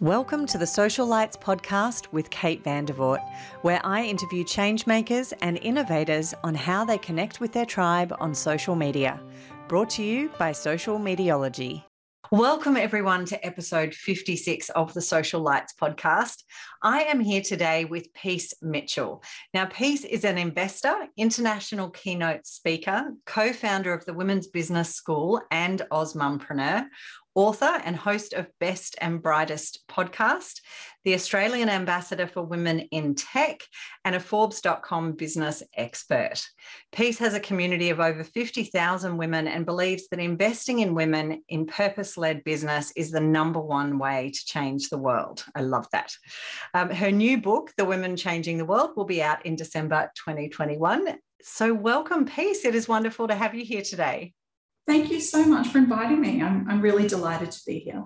Welcome to the Social Lights podcast with Kate Vandervoort, where I interview changemakers and innovators on how they connect with their tribe on social media. Brought to you by Social Mediology. Welcome, everyone, to episode 56 of the Social Lights podcast. I am here today with Peace Mitchell. Now, Peace is an investor, international keynote speaker, co founder of the Women's Business School, and AusMumpreneur, author and host of Best and Brightest podcast, the Australian Ambassador for Women in Tech, and a Forbes.com business expert. Peace has a community of over 50,000 women and believes that investing in women in purpose led business is the number one way to change the world. I love that. Um, her new book, The Women Changing the World, will be out in December 2021. So, welcome, Peace. It is wonderful to have you here today. Thank you so much for inviting me. I'm, I'm really delighted to be here.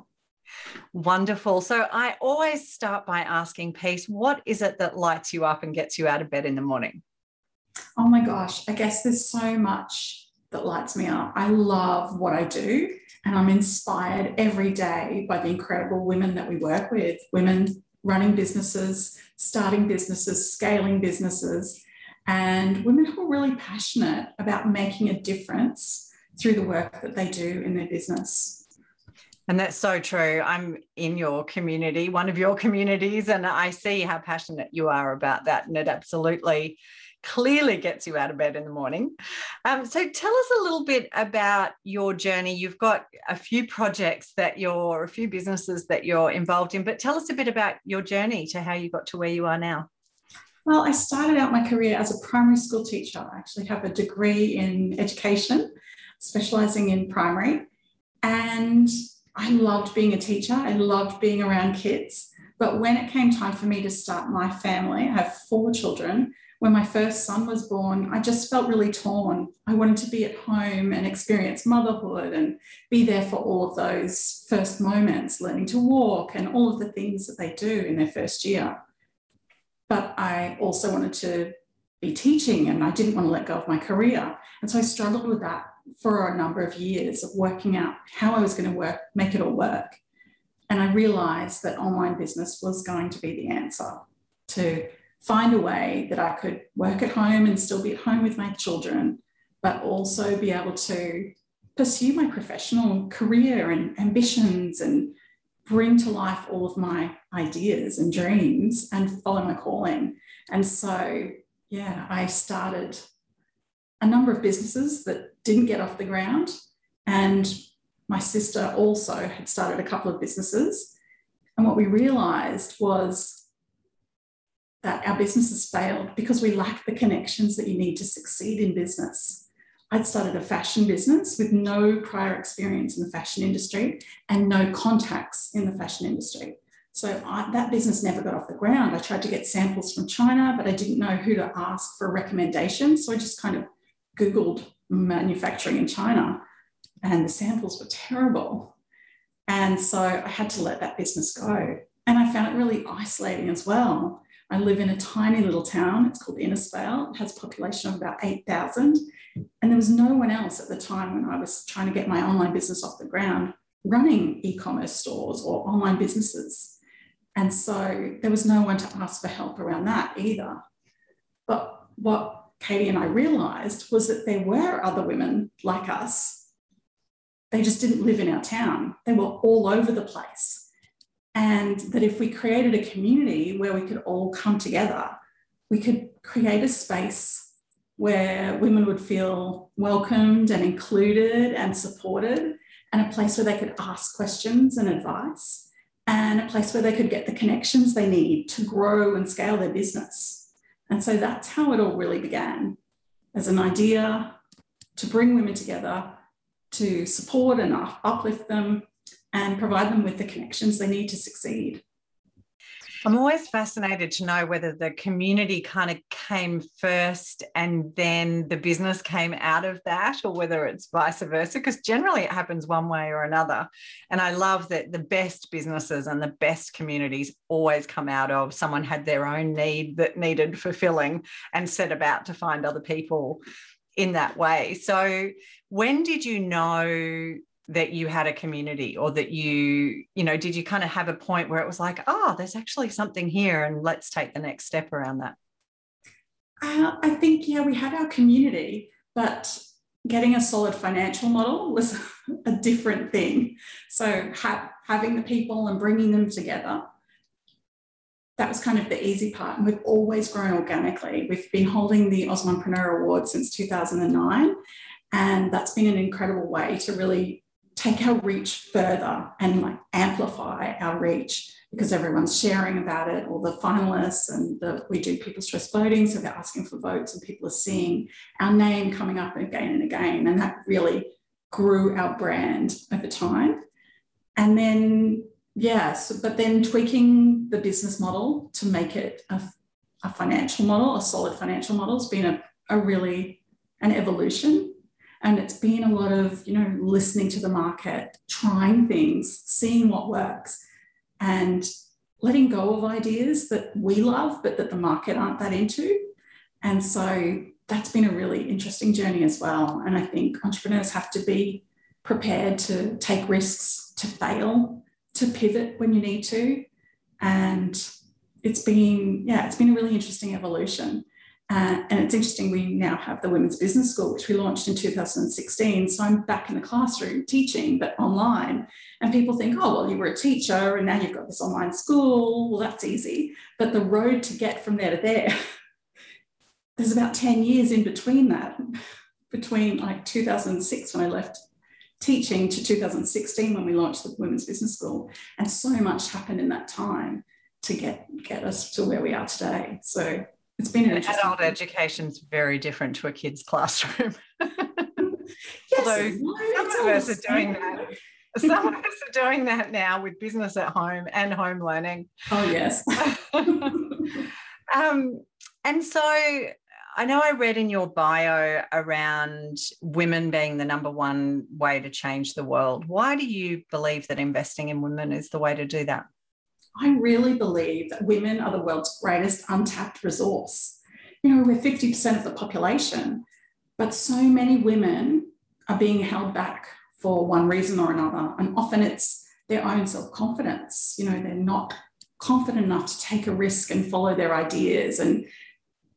Wonderful. So I always start by asking Peace, what is it that lights you up and gets you out of bed in the morning? Oh my gosh, I guess there's so much that lights me up. I love what I do, and I'm inspired every day by the incredible women that we work with women running businesses, starting businesses, scaling businesses, and women who are really passionate about making a difference through the work that they do in their business. And that's so true. I'm in your community, one of your communities, and I see how passionate you are about that. And it absolutely clearly gets you out of bed in the morning. Um, so tell us a little bit about your journey. You've got a few projects that you're, a few businesses that you're involved in, but tell us a bit about your journey to how you got to where you are now. Well, I started out my career as a primary school teacher. I actually have a degree in education specializing in primary. And I loved being a teacher. I loved being around kids. But when it came time for me to start my family, I have four children. When my first son was born, I just felt really torn. I wanted to be at home and experience motherhood and be there for all of those first moments, learning to walk and all of the things that they do in their first year. But I also wanted to be teaching and I didn't want to let go of my career. And so I struggled with that for a number of years of working out how I was going to work, make it all work. And I realized that online business was going to be the answer to find a way that I could work at home and still be at home with my children, but also be able to pursue my professional career and ambitions and bring to life all of my ideas and dreams and follow my calling. And so, yeah, I started a number of businesses that didn't get off the ground. And my sister also had started a couple of businesses. And what we realized was that our businesses failed because we lack the connections that you need to succeed in business. I'd started a fashion business with no prior experience in the fashion industry and no contacts in the fashion industry. So I, that business never got off the ground. I tried to get samples from China, but I didn't know who to ask for a recommendation. So I just kind of Googled manufacturing in China and the samples were terrible. And so I had to let that business go. And I found it really isolating as well. I live in a tiny little town. It's called Innisfail. It has a population of about 8,000. And there was no one else at the time when I was trying to get my online business off the ground running e commerce stores or online businesses. And so there was no one to ask for help around that either. But what Katie and I realized was that there were other women like us. They just didn't live in our town, they were all over the place. And that if we created a community where we could all come together, we could create a space where women would feel welcomed and included and supported, and a place where they could ask questions and advice, and a place where they could get the connections they need to grow and scale their business. And so that's how it all really began as an idea to bring women together, to support and uplift them, and provide them with the connections they need to succeed. I'm always fascinated to know whether the community kind of came first and then the business came out of that, or whether it's vice versa, because generally it happens one way or another. And I love that the best businesses and the best communities always come out of someone had their own need that needed fulfilling and set about to find other people in that way. So, when did you know that you had a community or that you, you know, did you kind of have a point where it was like, oh, there's actually something here and let's take the next step around that? Uh, I think, yeah, we had our community, but getting a solid financial model was a different thing. So ha- having the people and bringing them together, that was kind of the easy part. And we've always grown organically. We've been holding the Australian Award since 2009. And that's been an incredible way to really take our reach further and like amplify our reach because everyone's sharing about it, all the finalists, and the, we do people's choice voting, so they're asking for votes, and people are seeing our name coming up again and again, and that really grew our brand over time. And then, yes, but then tweaking the business model to make it a, a financial model, a solid financial model, has been a, a really an evolution. And it's been a lot of, you know, listening to the market, trying things, seeing what works and letting go of ideas that we love but that the market aren't that into. And so that's been a really interesting journey as well. And I think entrepreneurs have to be prepared to take risks, to fail, to pivot when you need to. And it's been, yeah, it's been a really interesting evolution. Uh, and it's interesting, we now have the Women's Business School, which we launched in 2016. So I'm back in the classroom teaching, but online. And people think, oh, well, you were a teacher and now you've got this online school. Well, that's easy. But the road to get from there to there, there's about 10 years in between that, between like 2006 when I left teaching to 2016 when we launched the Women's Business School. And so much happened in that time to get, get us to where we are today. So it's been an adult education is very different to a kid's classroom. yes, Although some of us are doing that. Some of us are doing that now with business at home and home learning. Oh yes. um, and so I know I read in your bio around women being the number one way to change the world. Why do you believe that investing in women is the way to do that? I really believe that women are the world's greatest untapped resource. You know, we're 50% of the population, but so many women are being held back for one reason or another. And often it's their own self confidence. You know, they're not confident enough to take a risk and follow their ideas and,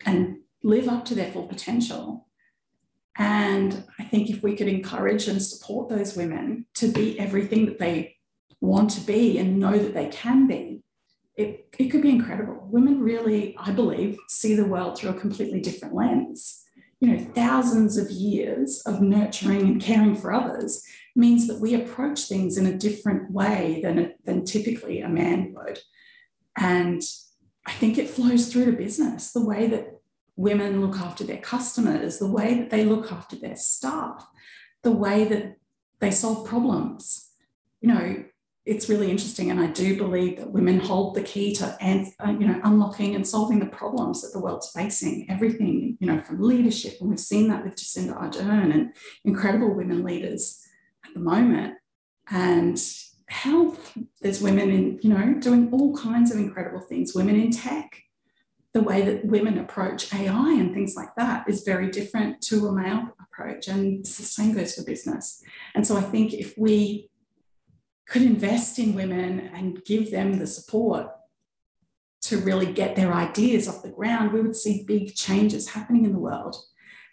and live up to their full potential. And I think if we could encourage and support those women to be everything that they want to be and know that they can be, it, it could be incredible. Women really, I believe, see the world through a completely different lens. You know, thousands of years of nurturing and caring for others means that we approach things in a different way than, than typically a man would. And I think it flows through to business, the way that women look after their customers, the way that they look after their staff, the way that they solve problems. You know, it's really interesting, and I do believe that women hold the key to, uh, you know, unlocking and solving the problems that the world's facing. Everything, you know, from leadership, and we've seen that with Jacinda Ardern and incredible women leaders at the moment, and health. There's women in, you know, doing all kinds of incredible things. Women in tech, the way that women approach AI and things like that is very different to a male approach, and the same goes for business. And so I think if we could invest in women and give them the support to really get their ideas off the ground, we would see big changes happening in the world.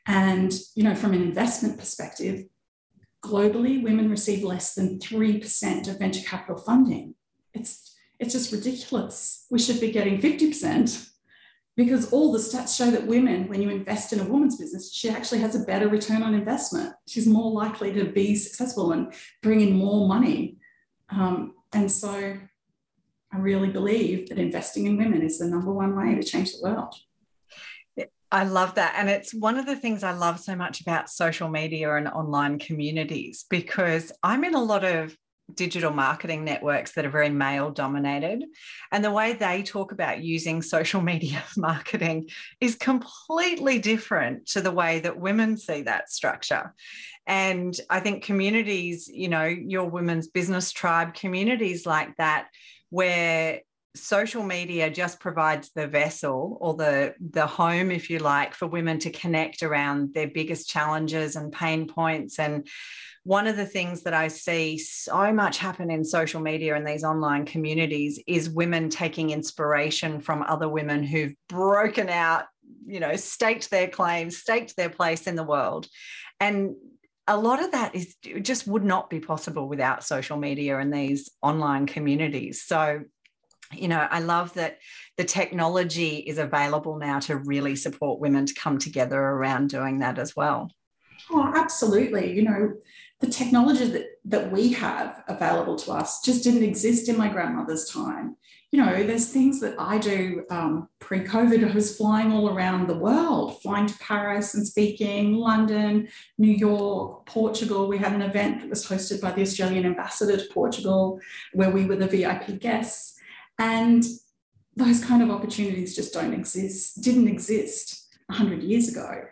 And, you know, from an investment perspective, globally, women receive less than 3% of venture capital funding. It's, it's just ridiculous. We should be getting 50% because all the stats show that women, when you invest in a woman's business, she actually has a better return on investment. She's more likely to be successful and bring in more money um, and so I really believe that investing in women is the number one way to change the world. I love that. And it's one of the things I love so much about social media and online communities because I'm in a lot of digital marketing networks that are very male dominated. And the way they talk about using social media marketing is completely different to the way that women see that structure. And I think communities, you know, your women's business tribe, communities like that, where social media just provides the vessel or the the home if you like for women to connect around their biggest challenges and pain points and one of the things that I see so much happen in social media and these online communities is women taking inspiration from other women who've broken out, you know, staked their claims, staked their place in the world. And a lot of that is just would not be possible without social media and these online communities. So you know, I love that the technology is available now to really support women to come together around doing that as well. Oh, absolutely. You know, the technology that, that we have available to us just didn't exist in my grandmother's time. You know, there's things that I do um, pre COVID. I was flying all around the world, flying to Paris and speaking, London, New York, Portugal. We had an event that was hosted by the Australian ambassador to Portugal, where we were the VIP guests. And those kind of opportunities just don't exist, didn't exist 100 years ago.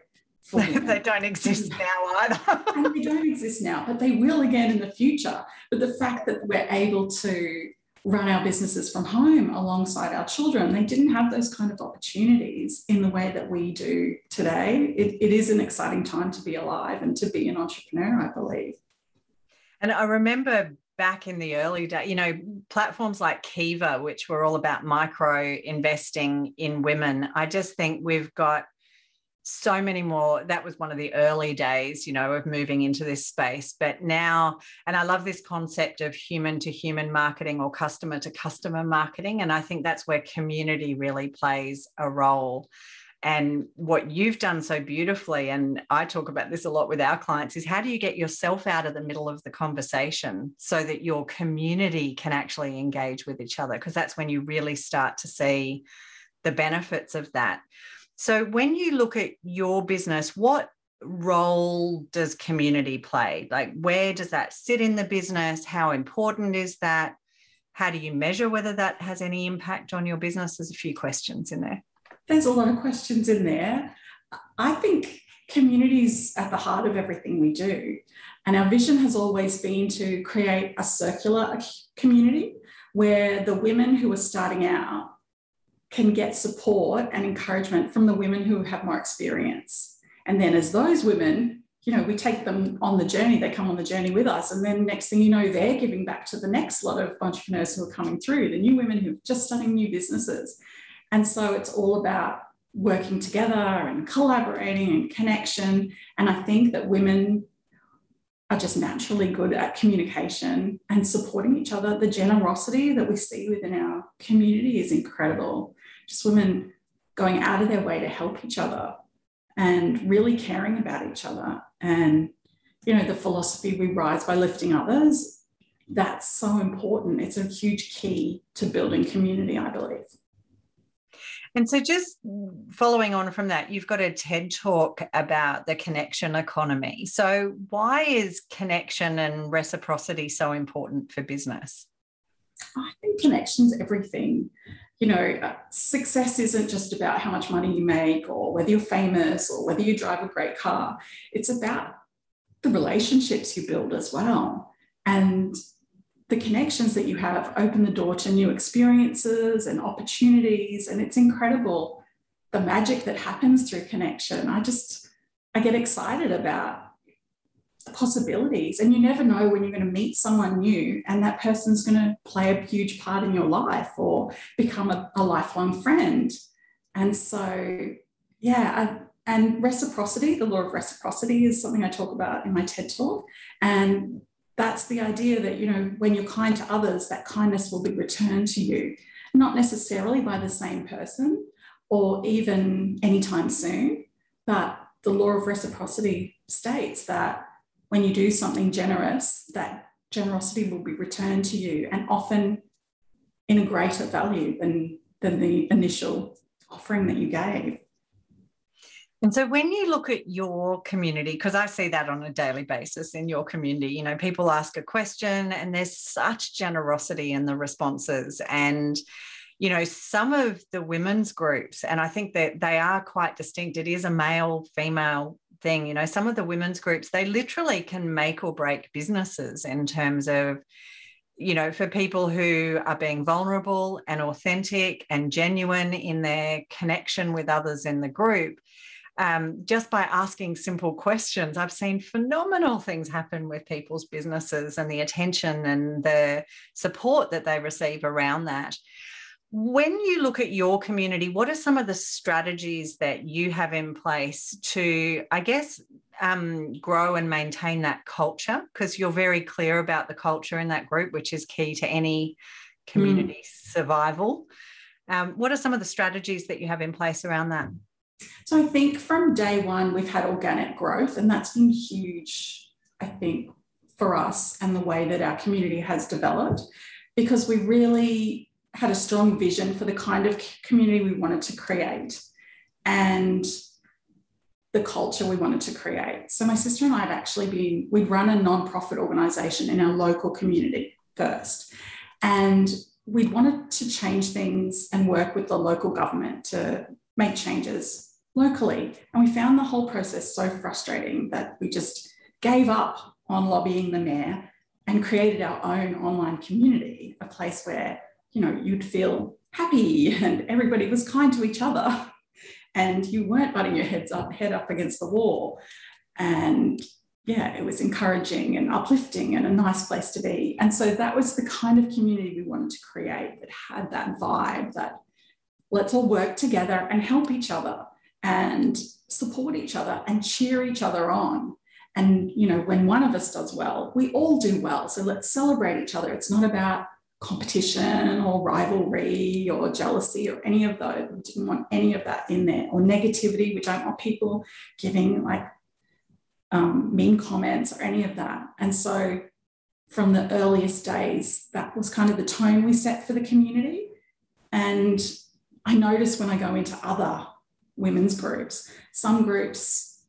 they don't exist now either. and they don't exist now, but they will again in the future. But the fact that we're able to run our businesses from home alongside our children, they didn't have those kind of opportunities in the way that we do today. It, it is an exciting time to be alive and to be an entrepreneur, I believe. And I remember back in the early days, you know, platforms like Kiva, which were all about micro investing in women. I just think we've got so many more. That was one of the early days you know of moving into this space. But now and i love this concept of human to human marketing or customer to customer marketing. And i think that's where community really plays a role. And what you've done so beautifully and i talk about this a lot with our clients is how do you get yourself out of the middle of the conversation so that your community can actually engage with each other? Because that's when you really start to see the benefits of that so, when you look at your business, what role does community play? Like, where does that sit in the business? How important is that? How do you measure whether that has any impact on your business? There's a few questions in there. There's a lot of questions in there. I think community is at the heart of everything we do. And our vision has always been to create a circular community where the women who are starting out can get support and encouragement from the women who have more experience. And then as those women, you know, we take them on the journey, they come on the journey with us. And then next thing you know, they're giving back to the next lot of entrepreneurs who are coming through, the new women who are just starting new businesses. And so it's all about working together and collaborating and connection. And I think that women are just naturally good at communication and supporting each other. The generosity that we see within our community is incredible just women going out of their way to help each other and really caring about each other. And, you know, the philosophy we rise by lifting others, that's so important. It's a huge key to building community, I believe. And so, just following on from that, you've got a TED talk about the connection economy. So, why is connection and reciprocity so important for business? I think connection's everything you know, success isn't just about how much money you make or whether you're famous or whether you drive a great car. It's about the relationships you build as well. And the connections that you have open the door to new experiences and opportunities. And it's incredible the magic that happens through connection. I just, I get excited about possibilities. And you never know when you're going to meet someone new and that person's going to play a huge part in your life or become a, a lifelong friend. And so, yeah, I, and reciprocity, the law of reciprocity is something I talk about in my TED talk. And that's the idea that, you know, when you're kind to others, that kindness will be returned to you, not necessarily by the same person or even anytime soon, but the law of reciprocity states that when you do something generous, that generosity will be returned to you and often in a greater value than, than the initial offering that you gave. And so when you look at your community, because I see that on a daily basis in your community, you know, people ask a question and there's such generosity in the responses. And, you know, some of the women's groups, and I think that they are quite distinct, it is a male female thing. You know, some of the women's groups, they literally can make or break businesses in terms of you know, for people who are being vulnerable and authentic and genuine in their connection with others in the group, um, just by asking simple questions, I've seen phenomenal things happen with people's businesses and the attention and the support that they receive around that. When you look at your community, what are some of the strategies that you have in place to, I guess, um, grow and maintain that culture? Because you're very clear about the culture in that group, which is key to any community mm. survival. Um, what are some of the strategies that you have in place around that? So I think from day one, we've had organic growth, and that's been huge, I think, for us and the way that our community has developed because we really had a strong vision for the kind of community we wanted to create and the culture we wanted to create. So my sister and I had actually been, we'd run a non-profit organization in our local community first. And we'd wanted to change things and work with the local government to make changes locally. And we found the whole process so frustrating that we just gave up on lobbying the mayor and created our own online community, a place where, you know, you'd feel happy and everybody was kind to each other and you weren't butting your heads up, head up against the wall. And yeah, it was encouraging and uplifting and a nice place to be. And so that was the kind of community we wanted to create that had that vibe that let's all work together and help each other and support each other and cheer each other on. And, you know, when one of us does well, we all do well. So let's celebrate each other. It's not about competition or rivalry or jealousy or any of those. We didn't want any of that in there or negativity. We don't want people giving like um, mean comments or any of that. And so from the earliest days, that was kind of the tone we set for the community. And I notice when I go into other women's groups. Some groups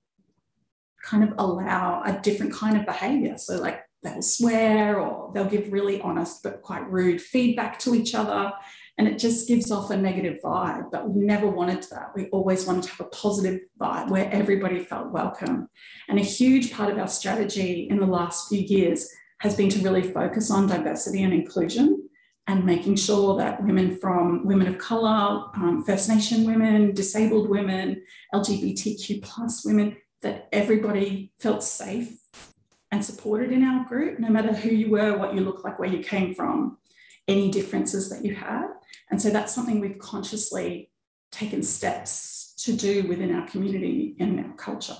kind of allow a different kind of behavior. So, like they'll swear or they'll give really honest but quite rude feedback to each other. And it just gives off a negative vibe. But we never wanted that. We always wanted to have a positive vibe where everybody felt welcome. And a huge part of our strategy in the last few years has been to really focus on diversity and inclusion and making sure that women from women of colour, um, First Nation women, disabled women, LGBTQ plus women, that everybody felt safe and supported in our group, no matter who you were, what you looked like, where you came from, any differences that you had. And so that's something we've consciously taken steps to do within our community and our culture.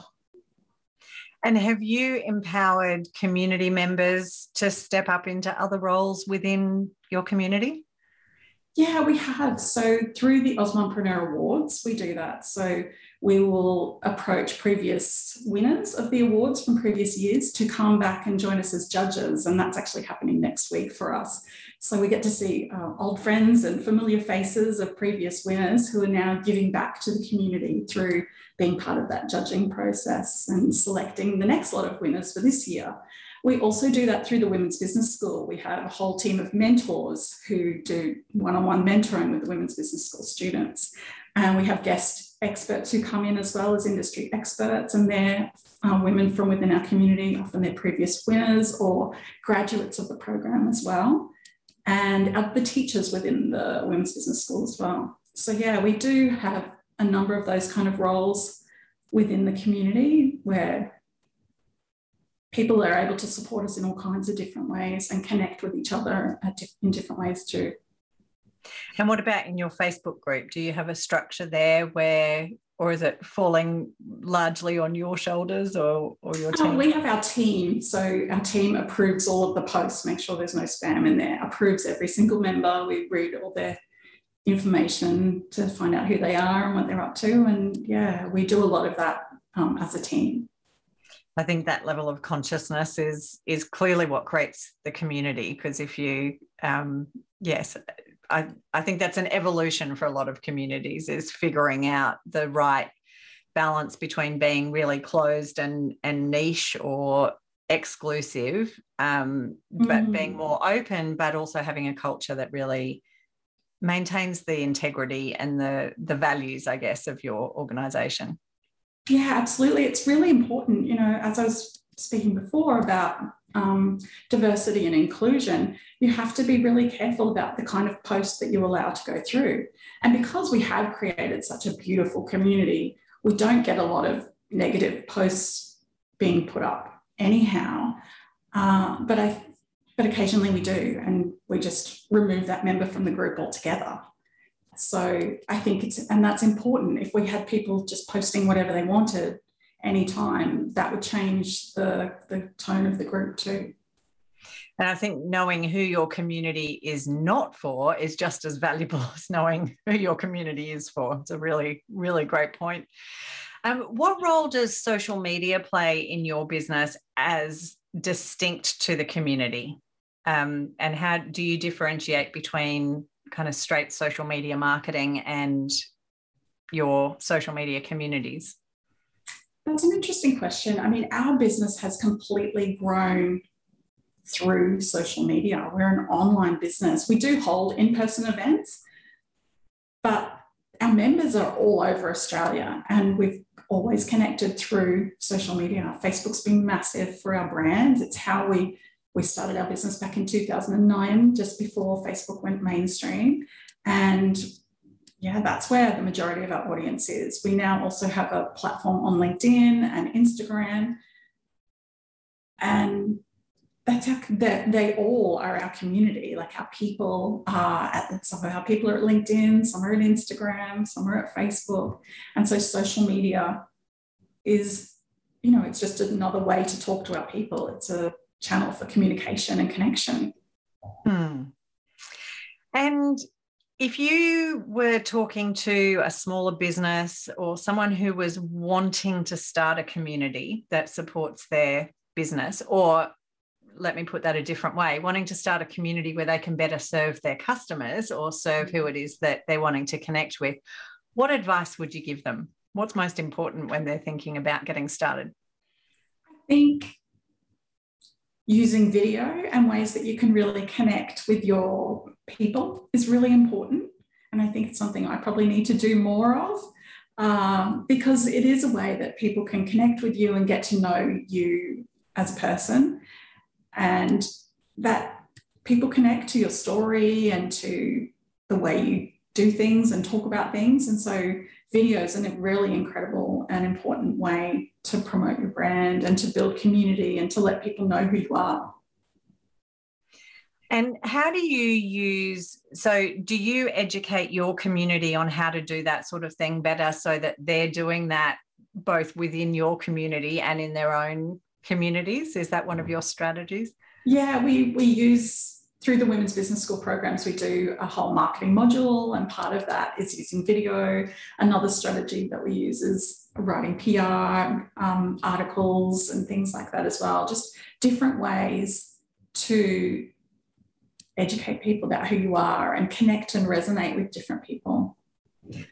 And have you empowered community members to step up into other roles within your community? Yeah, we have. So through the AusMumpreneur Awards, we do that. So we will approach previous winners of the awards from previous years to come back and join us as judges. And that's actually happening next week for us. So we get to see uh, old friends and familiar faces of previous winners who are now giving back to the community through being part of that judging process and selecting the next lot of winners for this year. We also do that through the Women's Business School. We have a whole team of mentors who do one on one mentoring with the Women's Business School students. And we have guest experts who come in as well as industry experts, and they're uh, women from within our community, often they're previous winners or graduates of the program as well, and the teachers within the Women's Business School as well. So, yeah, we do have a number of those kind of roles within the community where people are able to support us in all kinds of different ways and connect with each other in different ways too. And what about in your Facebook group? Do you have a structure there where, or is it falling largely on your shoulders or, or your team? Oh, we have our team. So our team approves all of the posts, make sure there's no spam in there, approves every single member. We read all their information to find out who they are and what they're up to. And yeah, we do a lot of that um, as a team. I think that level of consciousness is is clearly what creates the community. Because if you, um, yes, I I think that's an evolution for a lot of communities is figuring out the right balance between being really closed and and niche or exclusive, um, but mm. being more open, but also having a culture that really maintains the integrity and the the values, I guess, of your organization. Yeah, absolutely. It's really important. You know, as I was speaking before about um, diversity and inclusion, you have to be really careful about the kind of posts that you allow to go through. And because we have created such a beautiful community, we don't get a lot of negative posts being put up anyhow. Uh, but I, but occasionally we do, and we just remove that member from the group altogether. So I think it's, and that's important. If we had people just posting whatever they wanted anytime, that would change the, the tone of the group too. And I think knowing who your community is not for is just as valuable as knowing who your community is for. It's a really, really great point. Um, what role does social media play in your business as distinct to the community? Um, and how do you differentiate between kind of straight social media marketing and your social media communities? That's an interesting question. I mean, our business has completely grown through social media. We're an online business. We do hold in person events, but our members are all over Australia and we've always connected through social media. Facebook's been massive for our brands. It's how we we started our business back in 2009, just before Facebook went mainstream. And yeah, that's where the majority of our audience is. We now also have a platform on LinkedIn and Instagram. And that's how that they all are our community. Like our people are at some of our people are at LinkedIn, some are at Instagram, some are at Facebook. And so social media is, you know, it's just another way to talk to our people. It's a channel for communication and connection. Hmm. And if you were talking to a smaller business or someone who was wanting to start a community that supports their business or let me put that a different way wanting to start a community where they can better serve their customers or serve who it is that they're wanting to connect with what advice would you give them? What's most important when they're thinking about getting started? I think using video and ways that you can really connect with your people is really important and i think it's something i probably need to do more of um, because it is a way that people can connect with you and get to know you as a person and that people connect to your story and to the way you do things and talk about things. And so videos is a really incredible and important way to promote your brand and to build community and to let people know who you are. And how do you use? So, do you educate your community on how to do that sort of thing better so that they're doing that both within your community and in their own communities? Is that one of your strategies? Yeah, we, we use through the Women's Business School programs, we do a whole marketing module, and part of that is using video. Another strategy that we use is writing PR um, articles and things like that as well. Just different ways to educate people about who you are and connect and resonate with different people.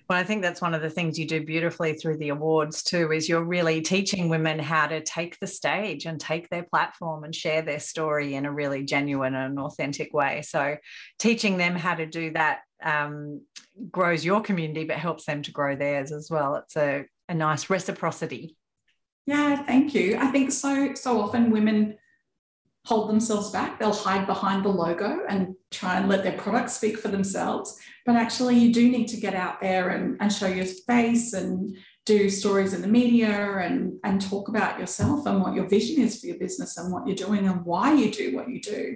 Well, I think that's one of the things you do beautifully through the awards too, is you're really teaching women how to take the stage and take their platform and share their story in a really genuine and authentic way. So, teaching them how to do that um, grows your community, but helps them to grow theirs as well. It's a, a nice reciprocity. Yeah, thank you. I think so. So often women hold themselves back. They'll hide behind the logo and try and let their products speak for themselves. But actually, you do need to get out there and, and show your face and do stories in the media and, and talk about yourself and what your vision is for your business and what you're doing and why you do what you do.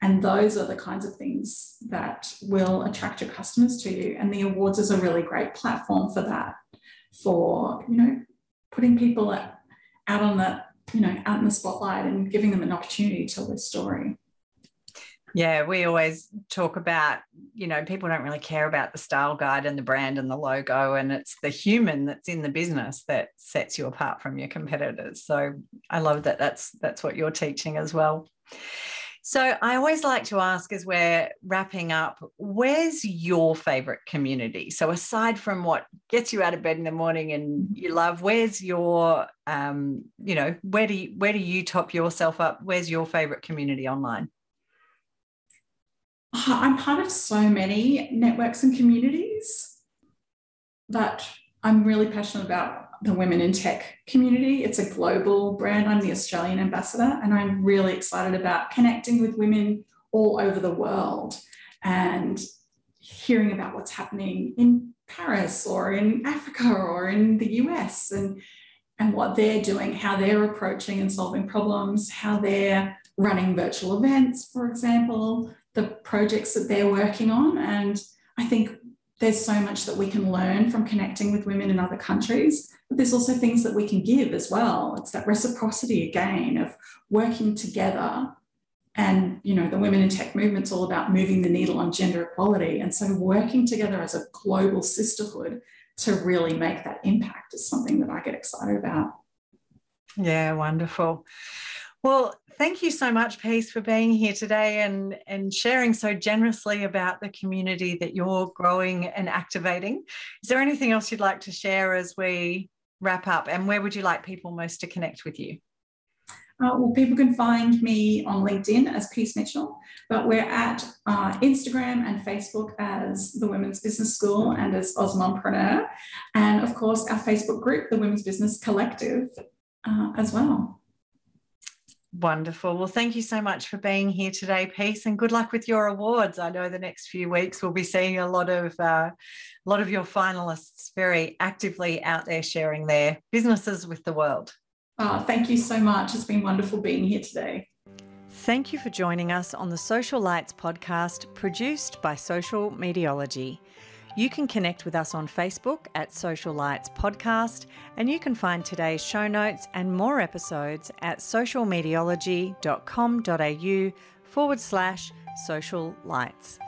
And those are the kinds of things that will attract your customers to you. And the awards is a really great platform for that, for, you know, putting people out on the you know, out in the spotlight and giving them an opportunity to tell their story. Yeah, we always talk about, you know, people don't really care about the style guide and the brand and the logo, and it's the human that's in the business that sets you apart from your competitors. So I love that that's that's what you're teaching as well. So I always like to ask as we're wrapping up, where's your favorite community? So aside from what gets you out of bed in the morning and you love, where's your, um, you know, where do you, where do you top yourself up? Where's your favorite community online? I'm part of so many networks and communities that I'm really passionate about the women in tech community. It's a global brand. I'm the Australian ambassador, and I'm really excited about connecting with women all over the world and hearing about what's happening in Paris or in Africa or in the US and, and what they're doing, how they're approaching and solving problems, how they're running virtual events, for example, the projects that they're working on. And I think there's so much that we can learn from connecting with women in other countries, but there's also things that we can give as well. It's that reciprocity again of working together. And you know, the women in tech movement's all about moving the needle on gender equality. And so working together as a global sisterhood to really make that impact is something that I get excited about. Yeah, wonderful. Well, thank you so much, Peace, for being here today and, and sharing so generously about the community that you're growing and activating. Is there anything else you'd like to share as we wrap up? And where would you like people most to connect with you? Uh, well, people can find me on LinkedIn as Peace Mitchell, but we're at uh, Instagram and Facebook as the Women's Business School and as AusMumpreneur. And of course, our Facebook group, the Women's Business Collective, uh, as well. Wonderful. Well, thank you so much for being here today, Peace, and good luck with your awards. I know the next few weeks we'll be seeing a lot of uh, a lot of your finalists very actively out there sharing their businesses with the world. Oh, thank you so much. It's been wonderful being here today. Thank you for joining us on the Social Lights podcast produced by Social Mediology. You can connect with us on Facebook at Social Lights Podcast, and you can find today's show notes and more episodes at socialmediology.com.au forward slash social lights.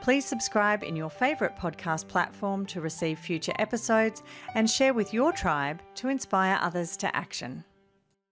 Please subscribe in your favourite podcast platform to receive future episodes and share with your tribe to inspire others to action.